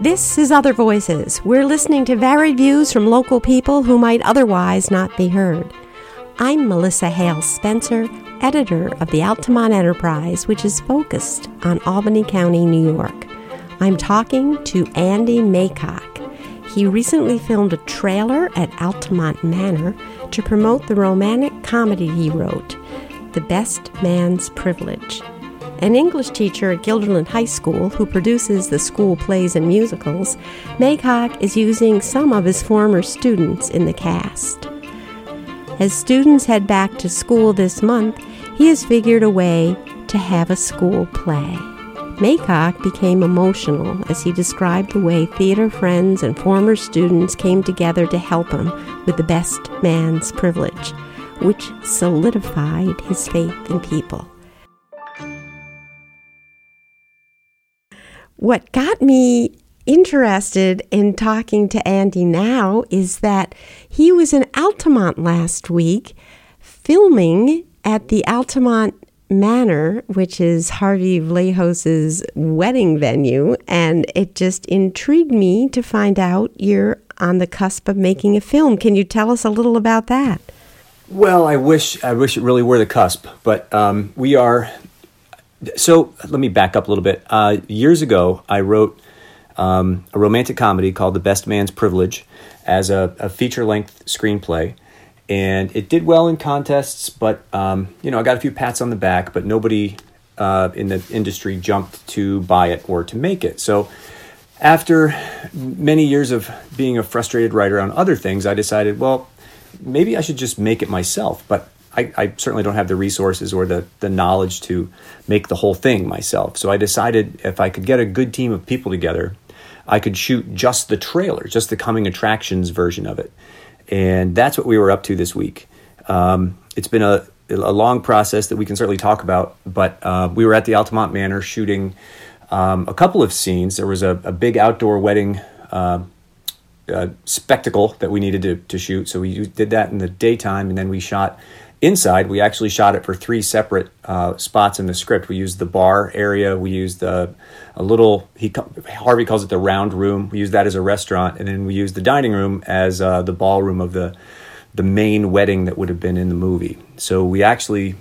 This is Other Voices. We're listening to varied views from local people who might otherwise not be heard. I'm Melissa Hale Spencer, editor of the Altamont Enterprise, which is focused on Albany County, New York. I'm talking to Andy Maycock. He recently filmed a trailer at Altamont Manor to promote the romantic comedy he wrote, The Best Man's Privilege. An English teacher at Guilderland High School who produces the school plays and musicals, Maycock is using some of his former students in the cast. As students head back to school this month, he has figured a way to have a school play. Maycock became emotional as he described the way theater friends and former students came together to help him with the best man's privilege, which solidified his faith in people. What got me interested in talking to Andy now is that he was in Altamont last week filming at the Altamont Manor, which is Harvey Vallejos's wedding venue, and it just intrigued me to find out you're on the cusp of making a film. Can you tell us a little about that? Well, I wish I wish it really were the cusp, but um, we are. So let me back up a little bit. Uh, years ago, I wrote um, a romantic comedy called The Best Man's Privilege as a, a feature length screenplay and it did well in contests, but um, you know I got a few pats on the back, but nobody uh, in the industry jumped to buy it or to make it. So after many years of being a frustrated writer on other things, I decided, well, maybe I should just make it myself. But I, I certainly don't have the resources or the, the knowledge to make the whole thing myself. So I decided if I could get a good team of people together, I could shoot just the trailer, just the coming attractions version of it and that's what we were up to this week. Um, it's been a, a long process that we can certainly talk about, but uh, we were at the Altamont Manor shooting um, a couple of scenes. There was a, a big outdoor wedding uh, uh, spectacle that we needed to, to shoot, so we did that in the daytime, and then we shot inside. We actually shot it for three separate uh, spots in the script. We used the bar area, we used the a little he Harvey calls it the round room. We used that as a restaurant, and then we used the dining room as uh, the ballroom of the the main wedding that would have been in the movie. So we actually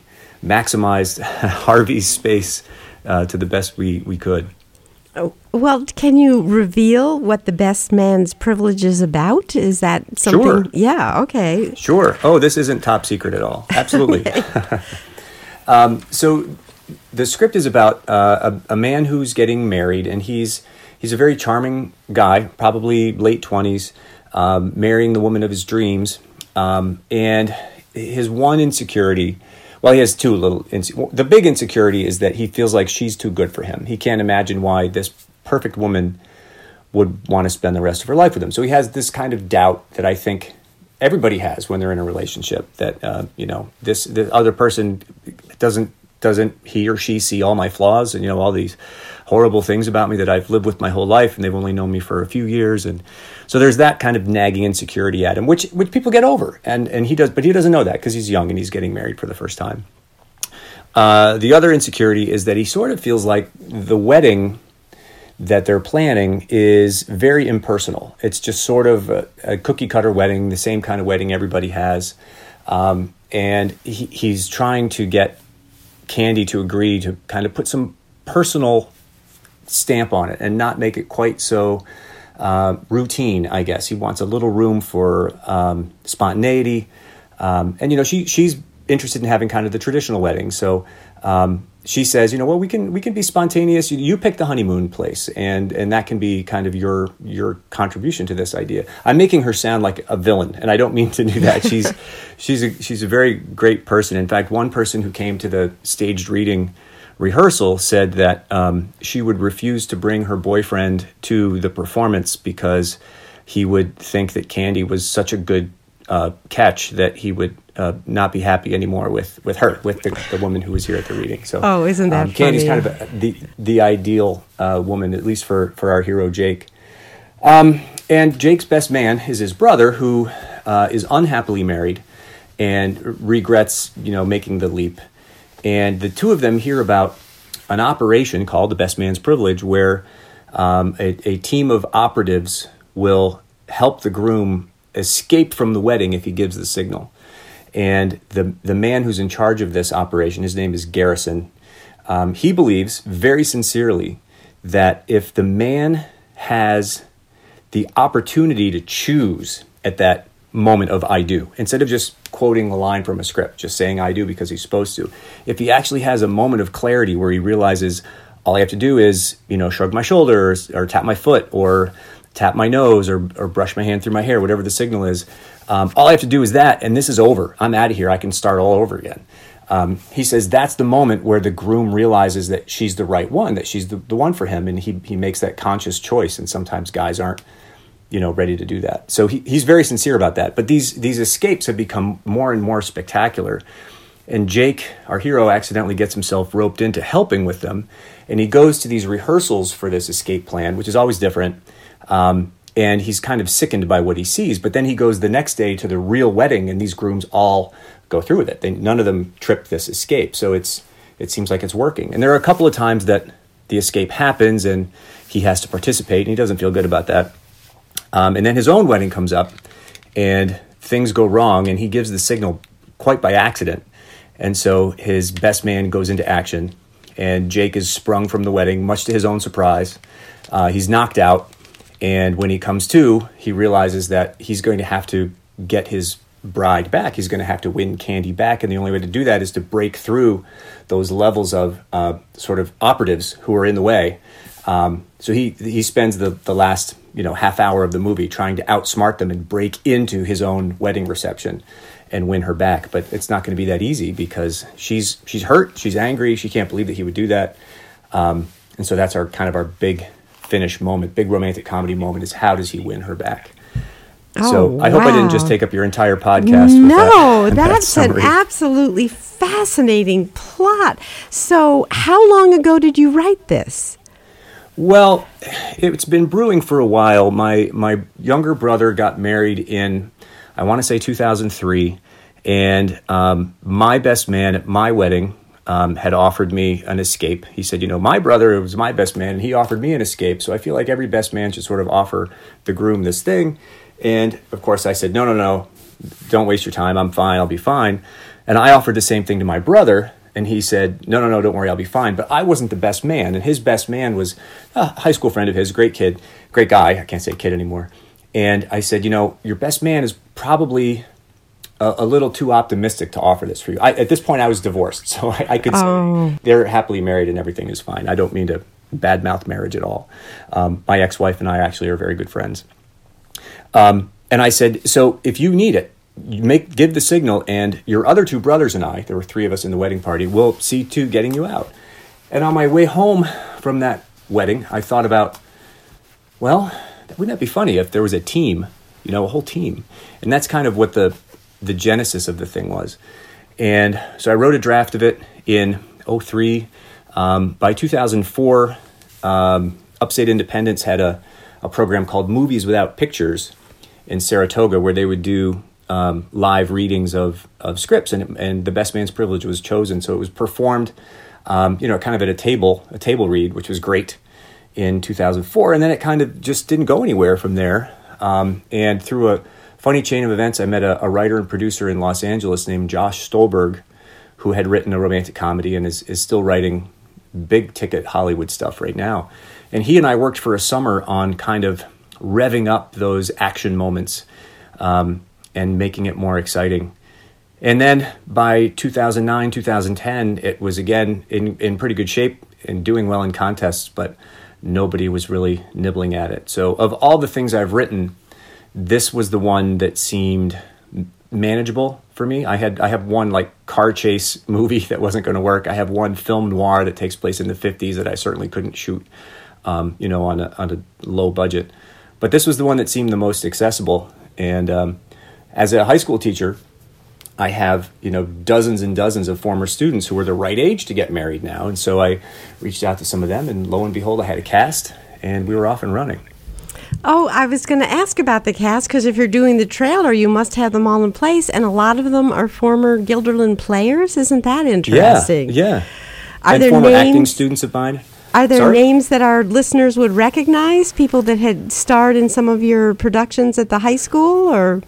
maximized Harvey's space uh, to the best we we could. Well, can you reveal what the best man's privilege is about? Is that something? Sure. Yeah. Okay. Sure. Oh, this isn't top secret at all. Absolutely. um, so the script is about uh, a, a, man who's getting married, and he's he's a very charming guy, probably late twenties, um, marrying the woman of his dreams, um, and his one insecurity. Well, he has two little. Inse- the big insecurity is that he feels like she's too good for him. He can't imagine why this perfect woman would want to spend the rest of her life with him. So he has this kind of doubt that I think everybody has when they're in a relationship that uh, you know this the other person doesn't doesn't he or she see all my flaws and you know all these horrible things about me that I've lived with my whole life and they've only known me for a few years. And so there's that kind of nagging insecurity at him which which people get over. And and he does but he doesn't know that because he's young and he's getting married for the first time. Uh, the other insecurity is that he sort of feels like the wedding that they're planning is very impersonal. It's just sort of a, a cookie cutter wedding, the same kind of wedding everybody has. Um, and he, he's trying to get Candy to agree to kind of put some personal stamp on it and not make it quite so uh, routine. I guess he wants a little room for um, spontaneity, um, and you know she she's interested in having kind of the traditional wedding. So um, she says, you know, well, we can we can be spontaneous. You, you, pick the honeymoon place, and and that can be kind of your your contribution to this idea. I'm making her sound like a villain, and I don't mean to do that. She's she's a, she's a very great person. In fact, one person who came to the staged reading rehearsal said that um, she would refuse to bring her boyfriend to the performance because he would think that Candy was such a good uh, catch that he would uh, not be happy anymore with, with her, with the, the woman who was here at the reading. So, oh, isn't that um, Candy's kind of the the ideal uh, woman, at least for for our hero Jake. Um, and Jake's best man is his brother, who uh, is unhappily married and regrets, you know, making the leap. And the two of them hear about an operation called the Best Man's Privilege, where um, a, a team of operatives will help the groom escape from the wedding if he gives the signal. And the, the man who's in charge of this operation, his name is Garrison, um, he believes very sincerely that if the man has the opportunity to choose at that moment of I do, instead of just quoting a line from a script, just saying I do because he's supposed to, if he actually has a moment of clarity where he realizes all I have to do is, you know, shrug my shoulders or, or tap my foot or tap my nose or, or brush my hand through my hair, whatever the signal is, um, all I have to do is that, and this is over. I'm out of here. I can start all over again. Um, he says that's the moment where the groom realizes that she's the right one, that she's the, the one for him, and he, he makes that conscious choice. And sometimes guys aren't, you know, ready to do that. So he, he's very sincere about that. But these these escapes have become more and more spectacular. And Jake, our hero, accidentally gets himself roped into helping with them, and he goes to these rehearsals for this escape plan, which is always different. Um, and he's kind of sickened by what he sees. But then he goes the next day to the real wedding, and these grooms all go through with it. They, none of them trip this escape, so it's it seems like it's working. And there are a couple of times that the escape happens, and he has to participate, and he doesn't feel good about that. Um, and then his own wedding comes up, and things go wrong, and he gives the signal quite by accident. And so his best man goes into action, and Jake is sprung from the wedding, much to his own surprise. Uh, he's knocked out, and when he comes to, he realizes that he's going to have to get his bride back. He's going to have to win Candy back. And the only way to do that is to break through those levels of uh, sort of operatives who are in the way. Um, so he, he spends the, the last you know half hour of the movie trying to outsmart them and break into his own wedding reception and win her back. But it's not going to be that easy because she's she's hurt, she's angry, she can't believe that he would do that. Um, and so that's our kind of our big finish moment, big romantic comedy moment is how does he win her back? Oh, so I hope wow. I didn't just take up your entire podcast. no, that, that's that an absolutely fascinating plot. So, how long ago did you write this? Well, it's been brewing for a while. My my younger brother got married in, I want to say 2003, and um, my best man at my wedding um, had offered me an escape. He said, You know, my brother was my best man, and he offered me an escape. So I feel like every best man should sort of offer the groom this thing. And of course, I said, No, no, no, don't waste your time. I'm fine. I'll be fine. And I offered the same thing to my brother. And he said, No, no, no, don't worry, I'll be fine. But I wasn't the best man. And his best man was a high school friend of his, great kid, great guy. I can't say kid anymore. And I said, You know, your best man is probably a, a, little too optimistic to offer this for you. I, at this point, I was divorced, so I, I could oh. say they're happily married and everything is fine. I don't mean to badmouth marriage at all. Um, my ex-wife and I actually are very good friends. Um, and I said, so if you need it, you make give the signal, and your other two brothers and I, there were three of us in the wedding party, will see to getting you out. And on my way home from that wedding, I thought about, well, wouldn't that be funny if there was a team, you know, a whole team? And that's kind of what the the genesis of the thing was. And so I wrote a draft of it in 03. Um, by 2004, um, Upstate Independents had a, a program called Movies Without Pictures in Saratoga where they would do um, live readings of, of scripts, and, and The Best Man's Privilege was chosen. So it was performed, um, you know, kind of at a table, a table read, which was great in 2004. And then it kind of just didn't go anywhere from there. Um, and through a funny chain of events, I met a, a, writer and producer in Los Angeles named Josh Stolberg, who had written a romantic comedy and is, is still writing big ticket Hollywood stuff right now. And he and I worked for a summer on kind of revving up those action moments um, and making it more exciting. And then by 2009, 2010, it was again in, in pretty good shape and doing well in contests, but nobody was really nibbling at it. So, of all the things I've written, this was the one that seemed manageable for me. I had I have one like car chase movie that wasn't going to work. I have one film noir that takes place in the 50s that I certainly couldn't shoot, um, you know, on a, on a low budget. But this was the one that seemed the most accessible. And um, as a high school teacher, I have you know dozens and dozens of former students who are the right age to get married now, and so I reached out to some of them, and lo and behold, I had a cast, and we were off and running. Oh, I was going to ask about the cast because if you're doing the trailer, you must have them all in place, and a lot of them are former Guilderland players. Isn't that interesting? Yeah, yeah. Are and there former names? acting students of mine. Are there Sorry? names that our listeners would recognize? People that had starred in some of your productions at the high school, or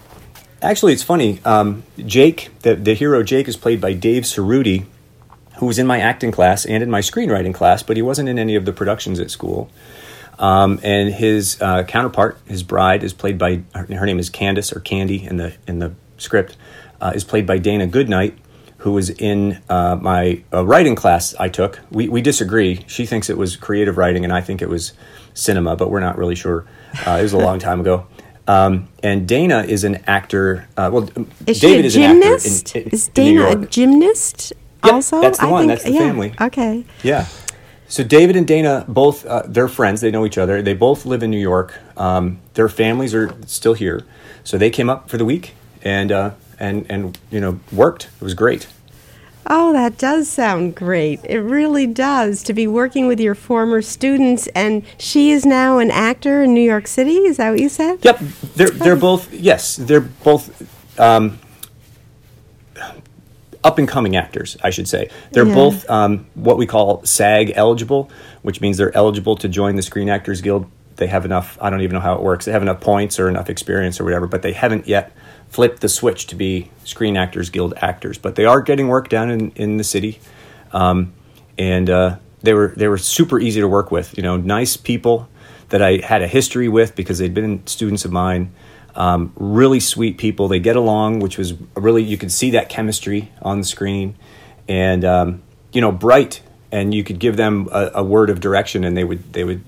Actually, it's funny. Um, Jake, the, the hero Jake, is played by Dave Cerruti, who was in my acting class and in my screenwriting class, but he wasn't in any of the productions at school. Um, and his uh, counterpart, his bride, is played by her, her name is Candace or Candy in the in the script, uh, is played by Dana Goodnight, who was in uh, my uh, writing class I took. We we disagree. She thinks it was creative writing, and I think it was cinema, but we're not really sure. Uh, it was a long time ago. Um, and Dana is an actor. Uh, well, is David she a is an actor in, in, is Dana a gymnast? Yep, also, that's the I one. think That's the yeah. family. Okay. Yeah. So David and Dana both uh, they're friends. They know each other. They both live in New York. Um, their families are still here, so they came up for the week and uh, and and you know worked. It was great. Oh, that does sound great. It really does to be working with your former students. And she is now an actor in New York City. Is that what you said? Yep, they're they're both yes, they're both um, up and coming actors, I should say. They're Yeah. both um, what we call SAG eligible, which means they're eligible to join the Screen Actors Guild. They have enough. I don't even know how it works. They have enough points or enough experience or whatever, but they haven't yet flipped the switch to be Screen Actors Guild actors. But they are getting work down in, in the city, um, and uh, they were they were super easy to work with. You know, nice people that I had a history with because they'd been students of mine. Um, really sweet people. They get along, which was really you could see that chemistry on the screen, and um, you know, bright. And you could give them a, a word of direction, and they would they would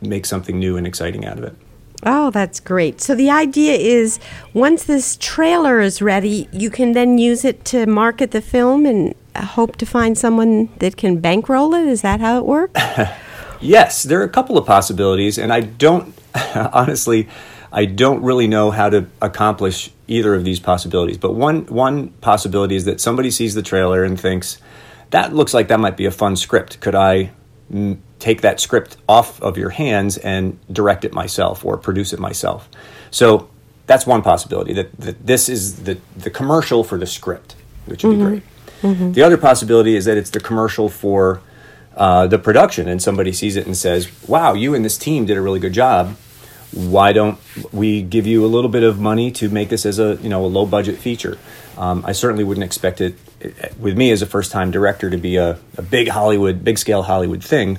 make something new and exciting out of it. Oh, that's great. So the idea is once this trailer is ready, you can then use it to market the film and hope to find someone that can bankroll it. Is that how it works? Yes, there are a couple of possibilities, and I don't honestly, I don't really know how to accomplish either of these possibilities. But one one possibility is that somebody sees the trailer and thinks that looks like that might be a fun script. Could I mm, take that script off of your hands and direct it myself or produce it myself? So that's one possibility. That, that this is the the commercial for the script, which would be great. The other possibility is that it's the commercial for uh, the production, and somebody sees it and says, "Wow, you and this team did a really good job. Why don't we give you a little bit of money to make this as a you know a low budget feature?" Um, I certainly wouldn't expect it with me as a first time director to be a, a big Hollywood, big scale Hollywood thing.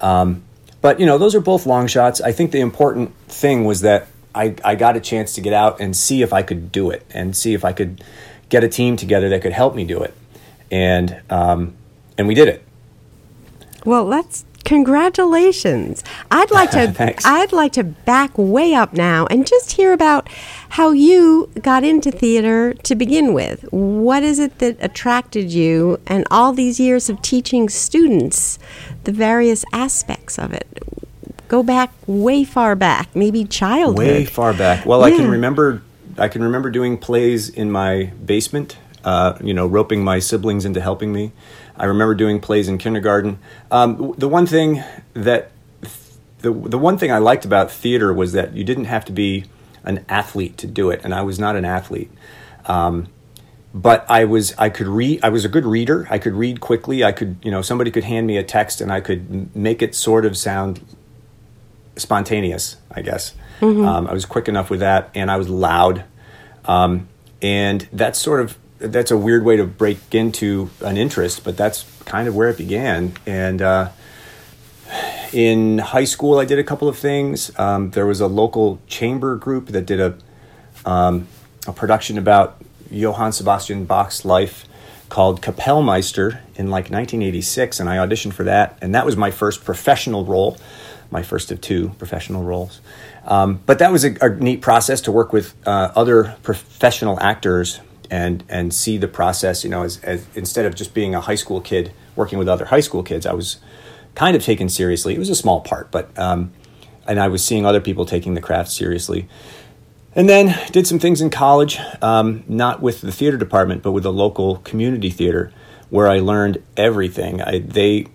Um, but you know, those are both long shots. I think the important thing was that I, I got a chance to get out and see if I could do it, and see if I could get a team together that could help me do it, and um, and we did it. Well, let's congratulations. I'd like to I'd like to back way up now and just hear about how you got into theater to begin with. What is it that attracted you and all these years of teaching students the various aspects of it? Go back way far back, maybe childhood. way far back. Well, I can remember I can remember doing plays in my basement. Uh, you know, roping my siblings into helping me. I remember doing plays in kindergarten. Um, the one thing that the the one thing I liked about theater was that you didn't have to be an athlete to do it, and I was not an athlete. Um, but I was I could read I was a good reader. I could read quickly. I could you know somebody could hand me a text and I could m- make it sort of sound spontaneous I guess. Um, I was quick enough with that and I was loud. Um, and that's sort of that's a weird way to break into an interest but that's kind of where it began and uh, in high school I did a couple of things um, there was a local chamber group that did a um, a production about Johann Sebastian Bach's life called Kapellmeister in like 1986, and I auditioned for that, and that was my first professional role, my first of two professional roles. Um, but that was a, a neat process to work with uh, other professional actors and and see the process. You know, as, as instead of just being a high school kid working with other high school kids, I was kind of taken seriously. It was a small part, but um, and I was seeing other people taking the craft seriously. And then did some things in college, um, not with the theater department, but with the local community theater, where I learned everything. I, they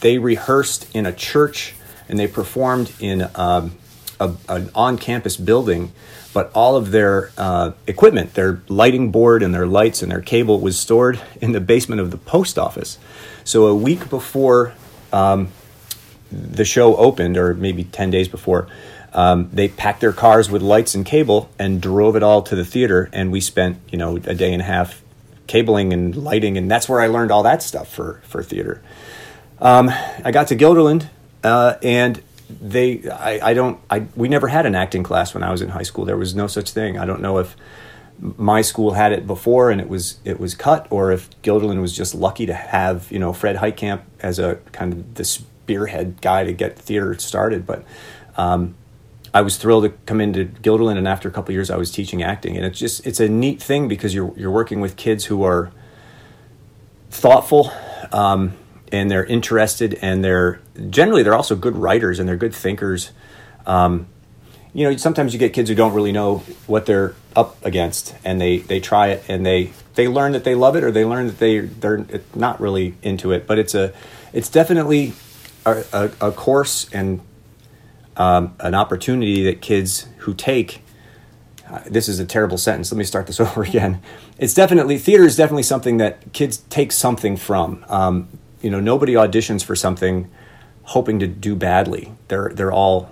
they rehearsed in a church and they performed in um, a, an on-campus building, but all of their uh, equipment, their lighting board and their lights and their cable, was stored in the basement of the post office. So a week before the show opened, or maybe ten days before, um, they packed their cars with lights and cable and drove it all to the theater, and we spent you know a day and a half cabling and lighting, and that's where I learned all that stuff for for theater. Um, I got to Guilderland, uh, and they I, I don't I we never had an acting class when I was in high school. There was no such thing. I don't know if my school had it before and it was it was cut, or if Guilderland was just lucky to have you know Fred Heitkamp as a kind of the spearhead guy to get theater started. But um, I was thrilled to come into Guilderland, and after a couple years, I was teaching acting, and it's just it's a neat thing because you're you're working with kids who are thoughtful. Um, and they're interested, and they're generally they're also good writers and they're good thinkers. Um, you know, sometimes you get kids who don't really know what they're up against, and they they try it, and they they learn that they love it, or they learn that they they're not really into it. But it's a it's definitely a, a, a course and um, an opportunity that kids who take. Uh, this is a terrible sentence. Let me start this over again. It's definitely theater is definitely something that kids take something from. Um, you know, nobody auditions for something hoping to do badly. They're they're all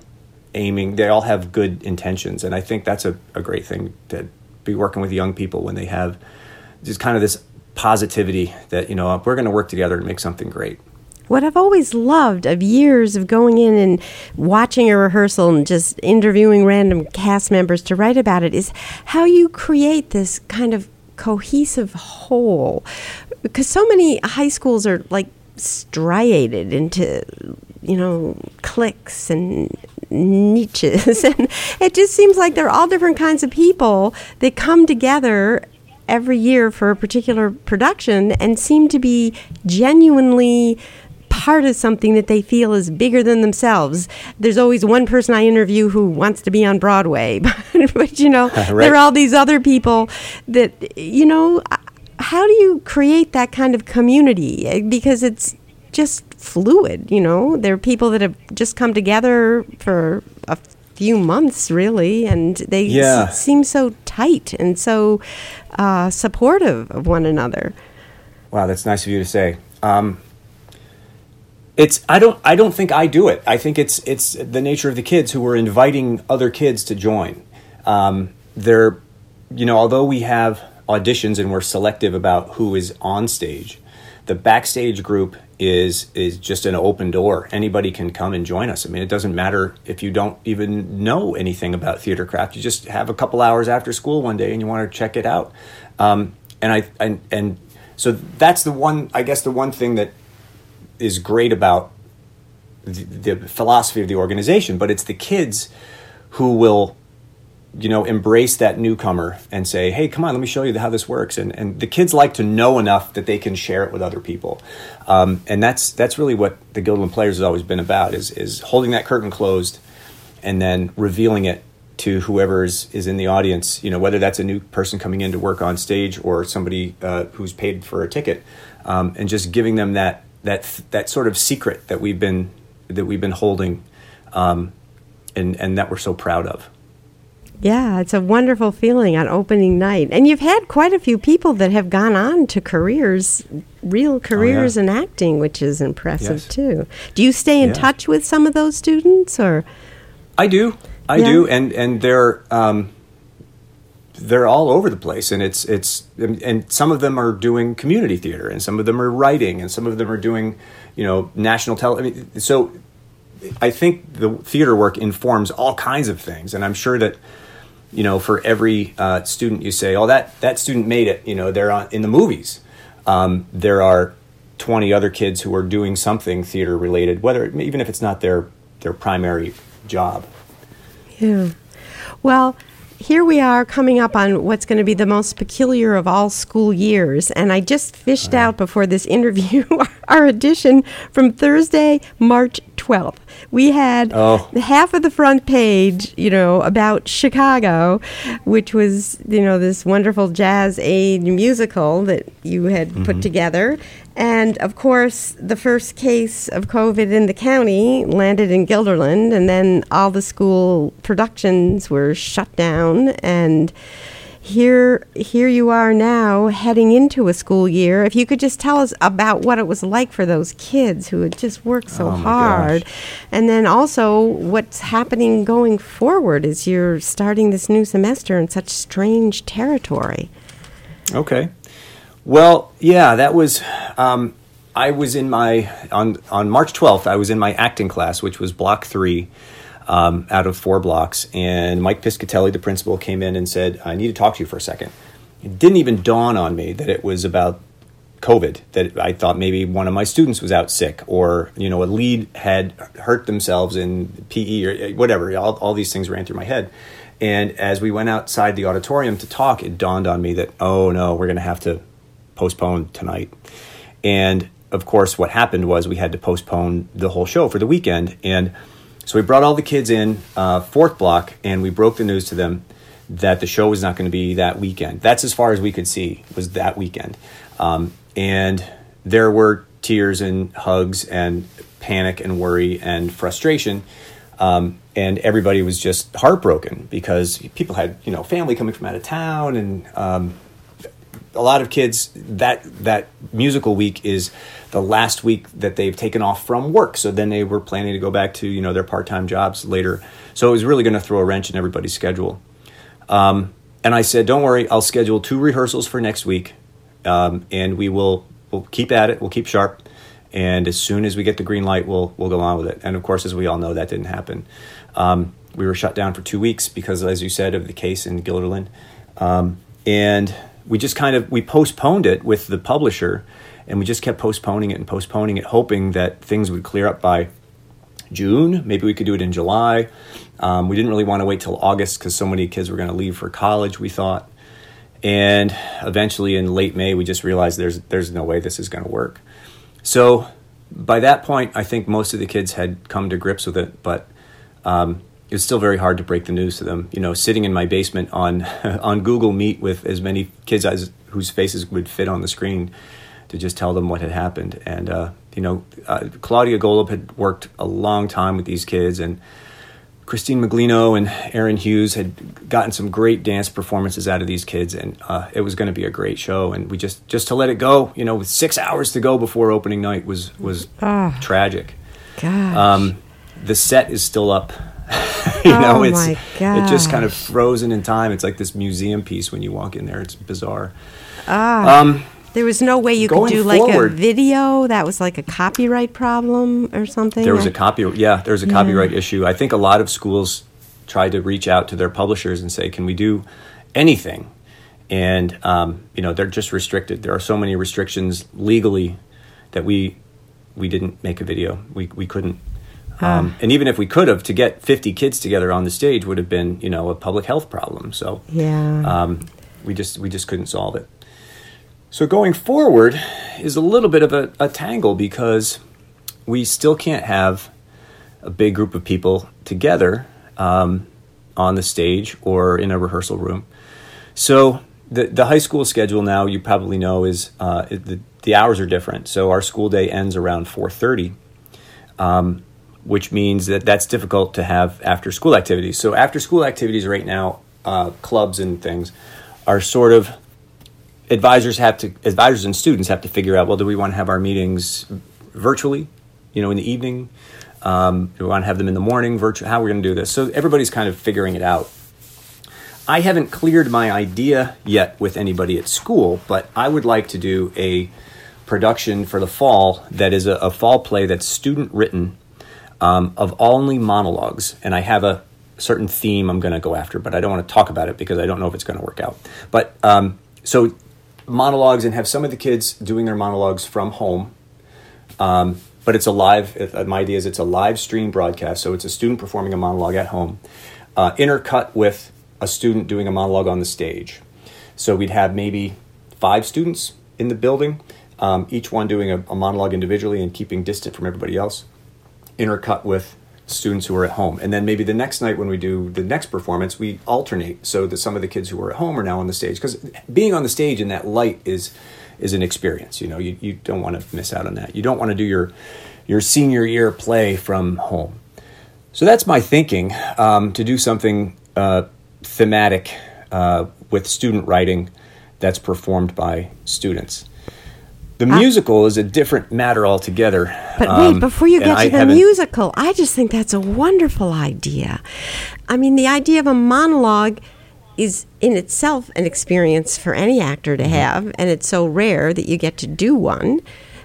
aiming. They all have good intentions, and I think that's a, a great thing to be working with young people when they have just kind of this positivity that you know we're going to work together and make something great. What I've always loved of years of going in and watching a rehearsal and just interviewing random cast members to write about it is how you create this kind of cohesive whole. Because so many high schools are like striated into, you know, cliques and niches. and it just seems like they're all different kinds of people that come together every year for a particular production and seem to be genuinely part of something that they feel is bigger than themselves. There's always one person I interview who wants to be on Broadway, but you know, right. there are all these other people that you know how do you create that kind of community? Because it's just fluid, you know. There are people that have just come together for a few months, really, and they yeah. s- seem so tight and so uh, supportive of one another. Wow, that's nice of you to say. Um, it's I don't I don't think I do it. I think it's it's the nature of the kids who are inviting other kids to join. Um, they're you know although we have auditions and we're selective about who is on stage, the backstage group is is just an open door. Anybody can come and join us. I mean, it doesn't matter if you don't even know anything about theater craft. You just have a couple hours after school one day and you want to check it out. Um, and I and and so that's the one. I guess the one thing that is great about the, the philosophy of the organization. But it's the kids who will you know embrace that newcomer and say hey come on let me show you how this works. And and the kids like to know enough that they can share it with other people. Um, and that's that's really what the Guilderland Players has always been about is is holding that curtain closed and then revealing it to whoever is, is in the audience. You know whether that's a new person coming in to work on stage or somebody uh, who's paid for a ticket um, and just giving them that that that sort of secret that we've been that we've been holding um, and and that we're so proud of yeah, it's a wonderful feeling on opening night. And you've had quite a few people that have gone on to careers, real careers oh, yeah. in acting, which is impressive yes. too. Do you stay in yeah. touch with some of those students or I do. I yeah. do and and they're um, they're all over the place and it's it's and some of them are doing community theater and some of them are writing and some of them are doing, you know, national television. I mean, so I think the theater work informs all kinds of things and I'm sure that you know, for every uh, student you say, oh, that, that student made it, you know, they're on, in the movies. Um, there are 20 other kids who are doing something theater related, whether even if it's not their, their primary job. Yeah. Well, here we are coming up on what's going to be the most peculiar of all school years. And I just fished out before this interview our edition from Thursday, March 12th. We had oh. half of the front page, you know, about Chicago, which was, you know, this wonderful jazz aid musical that you had mm-hmm. put together. And of course, the first case of COVID in the county landed in Guilderland, and then all the school productions were shut down. And here here you are now heading into a school year. If you could just tell us about what it was like for those kids who had just worked so Oh, hard. gosh. And then also what's happening going forward as you're starting this new semester in such strange territory. Okay. Well, yeah, that was. Um, I was in my on on March twelfth. I was in my acting class, which was block three, um, out of four blocks. And Mike Piscatelli, the principal, came in and said, "I need to talk to you for a second. It didn't even dawn on me that it was about COVID. That I thought maybe one of my students was out sick, or you know, a lead had hurt themselves in PE or whatever. All, all these things ran through my head. And as we went outside the auditorium to talk, it dawned on me that oh no, we're going to have to postpone tonight. And of course, what happened was we had to postpone the whole show for the weekend. And so we brought all the kids in, uh, fourth block, and we broke the news to them that the show was not going to be that weekend. That's as far as we could see was that weekend. Um, and there were tears and hugs and panic and worry and frustration. Um, and everybody was just heartbroken because people had, you know, family coming from out of town and um, a lot of kids that that musical week is the last week that they've taken off from work. So then they were planning to go back to you know their part-time jobs later. So it was really going to throw a wrench in everybody's schedule. Um, and i said don't worry i'll schedule two rehearsals for next week um, and we will we'll keep at it we'll keep sharp and as soon as we get the green light we'll we'll go on with it. And of course as we all know that didn't happen. Um, we were shut down for two weeks because as you said of the case in Guilderland um, and we just kind of we postponed it with the publisher and we just kept postponing it and postponing it hoping that things would clear up by june. Maybe we could do it in july. Um, we didn't really want to wait till august because so many kids were going to leave for college we thought. And eventually in late may we just realized there's there's no way this is going to work. So by that point i think most of the kids had come to grips with it but um, it was still very hard to break the news to them. You know, sitting in my basement on on Google Meet with as many kids as whose faces would fit on the screen to just tell them what had happened. And uh, you know, uh, Claudia Golub had worked a long time with these kids, and Christine Maglino and Aaron Hughes had gotten some great dance performances out of these kids, and uh, it was going to be a great show. And we just just to let it go, you know, with six hours to go before opening night was was Ah. tragic. Gosh. Um, the set is still up. you know, Oh it's it just kind of frozen in time. It's like this museum piece when you walk in there. It's bizarre. ah. Um, there was no way you could do like a video. That was like a copyright problem or something. there was I- a copy. Yeah, there was a copyright issue. I think a lot of schools tried to reach out to their publishers and say, "Can we do anything?" And um, you know, they're just restricted. There are so many restrictions legally that we we didn't make a video. We we couldn't. Um, and even if we could have, to get 50 kids together on the stage would have been, you know, a public health problem. So Yeah. um, we just we just couldn't solve it. So going forward is a little bit of a, a tangle because we still can't have a big group of people together um, on the stage or in a rehearsal room. So the the high school schedule now you probably know is uh, the the hours are different. So our school day ends around four thirty, um, which means that that's difficult to have after school activities. So after school activities right now, uh, clubs and things are sort of advisors have to advisors and students have to figure out well do we want to have our meetings virtually you know in the evening? Um, do we want to have them in the morning virtual how we're going to do this? So everybody's kind of figuring it out. I haven't cleared my idea yet with anybody at school but i would like to do a production for the fall that is a, a fall play that's student written um, of only monologues. And i have a certain theme i'm going to go after but i don't want to talk about it because i don't know if it's going to work out. But um, so monologues and have some of the kids doing their monologues from home. Um, but it's a live uh, my idea is it's a live stream broadcast so it's a student performing a monologue at home uh, intercut with a student doing a monologue on the stage. So we'd have maybe five students in the building um, each one doing a, a monologue individually and keeping distant from everybody else intercut with students who are at home. And then maybe the next night when we do the next performance, we alternate so that some of the kids who are at home are now on the stage. Because being on the stage in that light is is an experience. You know, you, you don't want to miss out on that. You don't want to do your your senior year play from home. So that's my thinking um, to do something uh, thematic uh, with student writing that's performed by students. The musical is a different matter altogether. But Um, wait, before you get I to the musical, I just think that's a wonderful idea. I mean, the idea of a monologue is in itself an experience for any actor Mm-hmm. to have, and it's so rare that you get to do one.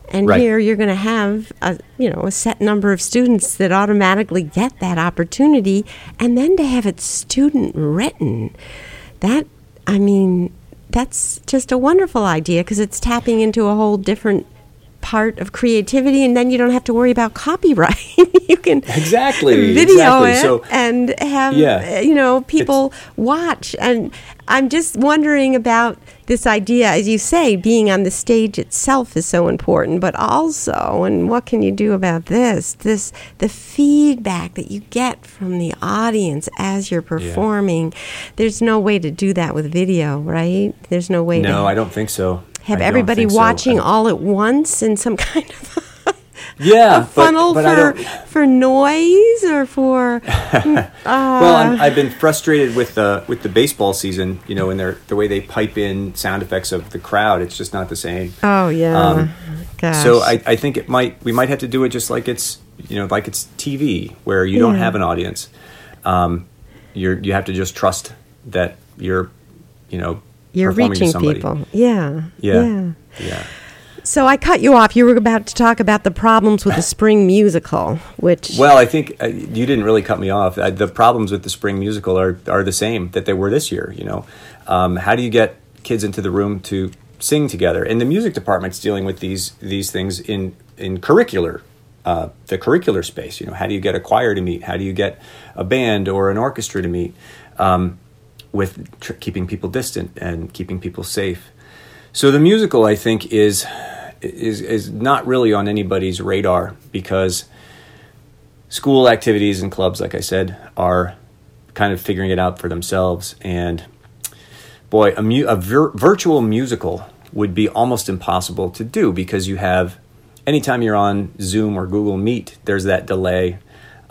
And Right. here you're going to have a you know a set number of students that automatically get that opportunity, and then to have it student written, that I mean that's just a wonderful idea because it's tapping into a whole different part of creativity and then you don't have to worry about copyright you can Exactly, video exactly. it So- and have Yeah. you know people watch and i'm just wondering about this idea as you say being on the stage itself is so important but also and what can you do about this this the feedback that you get from the audience as you're performing there's no way to do that with video right there's no way to No, I don't think so. have I everybody think so. watching all at once in some kind of yeah, a funnel but I for for noise or for Well, I'm, I've been frustrated with the with the baseball season. You know, and their the way they pipe in sound effects of the crowd. It's just not the same. oh yeah Um, So I, I think it might we might have to do it just like it's you know like it's TV where you don't have an audience. Um, you're you have to just trust that you're you know you're reaching people yeah Yeah. Yeah. So i cut you off you were about to talk about the problems with the spring musical which Well, I think uh, you didn't really cut me off. The problems with the spring musical are are the same that they were this year. You know, um, how do you get kids into the room to sing together? And the music department's dealing with these these things in in curricular. Uh, the curricular space, you know, how do you get a choir to meet? How do you get a band or an orchestra to meet? Um, with tr- keeping people distant and keeping people safe. So the musical, I think, is is is not really on anybody's radar because school activities and clubs, like I said, are kind of figuring it out for themselves. And boy, a, mu- a vir- virtual musical would be almost impossible to do because you have anytime you're on Zoom or Google Meet, there's that delay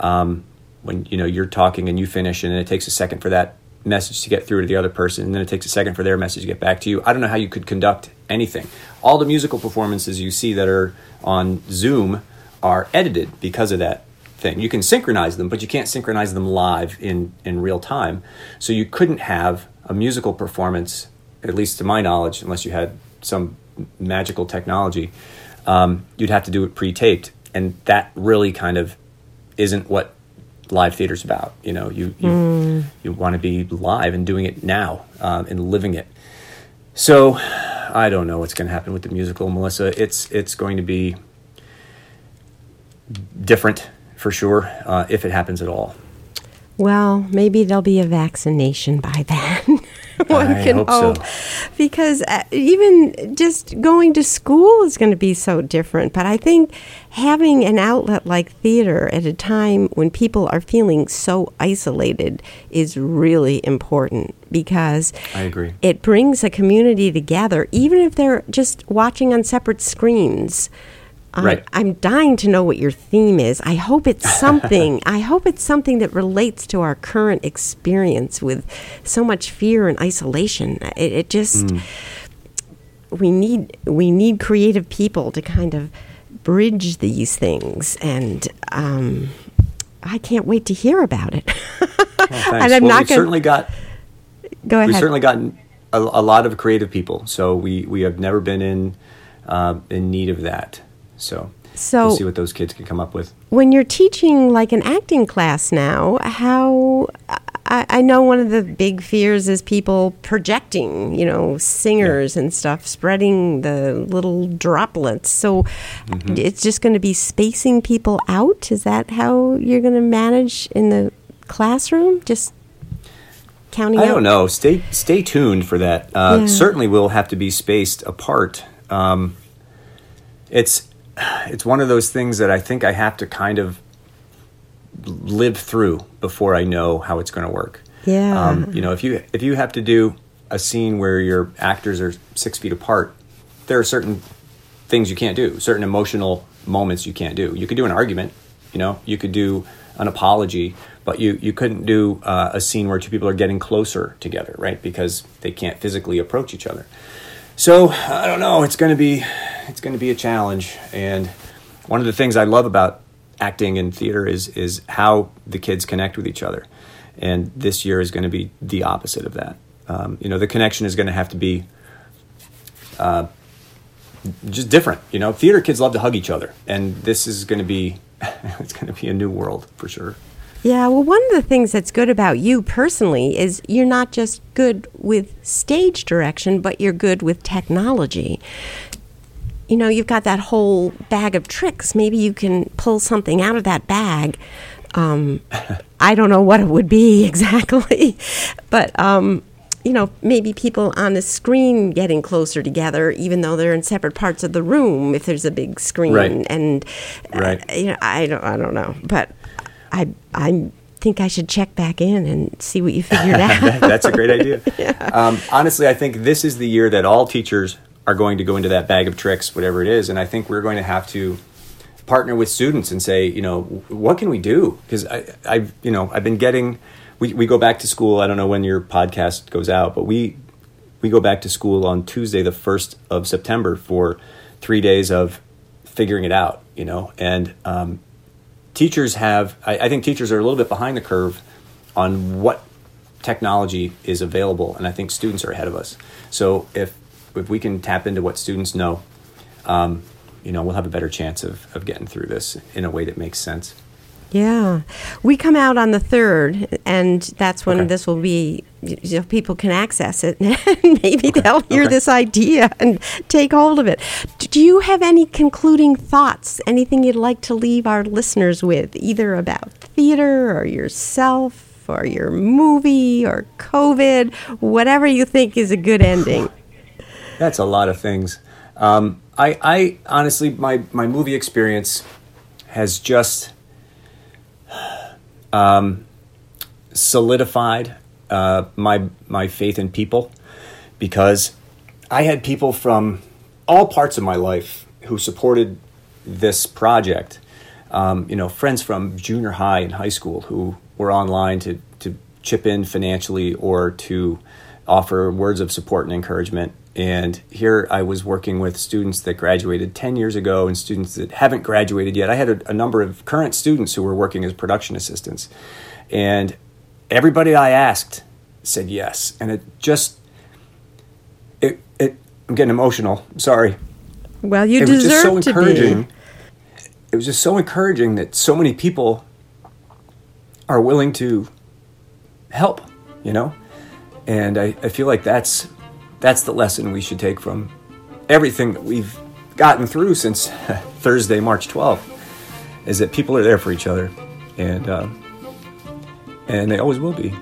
um, when you know you're talking and you finish, and it takes a second for that message to get through to the other person, and then it takes a second for their message to get back to you. I don't know how you could conduct anything. All the musical performances you see that are on Zoom are edited because of that thing. You can synchronize them, but you can't synchronize them live in in real time. So you couldn't have a musical performance, at least to my knowledge, unless you had some magical technology. Um, you'd have to do it pre-taped, and that really kind of isn't what live theater's about. You know, you you, you want to be live and doing it now um, and living it. So I don't know what's going to happen with the musical, Melissa. It's it's going to be different for sure uh, if it happens at all. Well, maybe there'll be a vaccination by then. One I can hope so. Because uh, even just going to school is going to be so different. But I think having an outlet like theater at a time when people are feeling so isolated is really important because I agree. it brings a community together, even if they're just watching on separate screens. Uh, Right. I'm dying to know what your theme is. I hope it's something. I hope it's something that relates to our current experience with so much fear and isolation. It, it just Mm. we need we need creative people to kind of bridge these things, and um, I can't wait to hear about it. Thanks. and I'm well, not we've going. certainly got Go ahead. we've certainly gotten a, a lot of creative people. So we we have never been in uh, in need of that. So So- we'll see what those kids can come up with. when you're teaching like an acting class now, how I, I know one of the big fears is people projecting, you know, singers and stuff, spreading the little droplets. So Mm-hmm. it's just going to be spacing people out. Is that how you're going to manage in the classroom? Just counting I out. don't know. Stay stay tuned for that. Uh, Yeah. Certainly, we'll have to be spaced apart. Um, it's it's one of those things that I think I have to kind of live through before I know how it's going to work. Yeah. Um, you know, if you if you have to do a scene where your actors are six feet apart, there are certain things you can't do, certain emotional moments you can't do. You could do an argument, You know, you could do an apology, but you you couldn't do uh, a scene where two people are getting closer together, right? Because they can't physically approach each other. So I don't know. It's going to be it's going to be a challenge, and one of the things I love about acting and theater is is how the kids connect with each other, and this year is going to be the opposite of that. Um, you know, the connection is going to have to be uh, just different. You know, theater kids love to hug each other, and this is going to be it's going to be a new world for sure. Yeah, well, one of the things that's good about you personally is you're not just good with stage direction, but you're good with technology. You know, you've got that whole bag of tricks. Maybe you can pull something out of that bag. Um, I don't know what it would be exactly, but um, you know, maybe people on the screen getting closer together, even though they're in separate parts of the room. If there's a big screen, right. and right. Uh, you know, I don't, I don't know, but I, I think I should check back in and see what you figured out. That's a great idea. yeah. um, honestly, I think this is the year that all teachers are going to go into that bag of tricks, whatever it is, and I think we're going to have to partner with students and say, you know, what can we do? Because I, I've, you know, I've been getting we, we go back to school. I don't know when your podcast goes out, but we we go back to school on Tuesday, the first of September, for three days of figuring it out. You know, and um, teachers have. I, I think teachers are a little bit behind the curve on what technology is available, and I think students are ahead of us. So if if we can tap into what students know, um, you know, we'll have a better chance of, of getting through this in a way that makes sense. Yeah. We come out on the 3rd, and that's when okay. this will be, you know, people can access it. And maybe okay. they'll hear okay. this idea and take hold of it. Do you have any concluding thoughts? Anything you'd like to leave our listeners with, either about theater or yourself or your movie or COVID, whatever you think is a good ending? That's a lot of things. Um, I, I honestly, my, my movie experience has just um, solidified uh, my my faith in people because I had people from all parts of my life who supported this project. Um, you know, friends from junior high and high school who were online to to chip in financially or to offer words of support and encouragement. And here I was working with students that graduated 10 years ago and students that haven't graduated yet. I had a, a number of current students who were working as production assistants. And everybody I asked said yes. And it just, it, it, I'm getting emotional. Sorry. Well, you it deserve was just so encouraging. It was just so encouraging that so many people are willing to help, you know? And I, I feel like that's that's the lesson we should take from everything that we've gotten through since Thursday, March 12th, is that people are there for each other, and uh, and they always will be.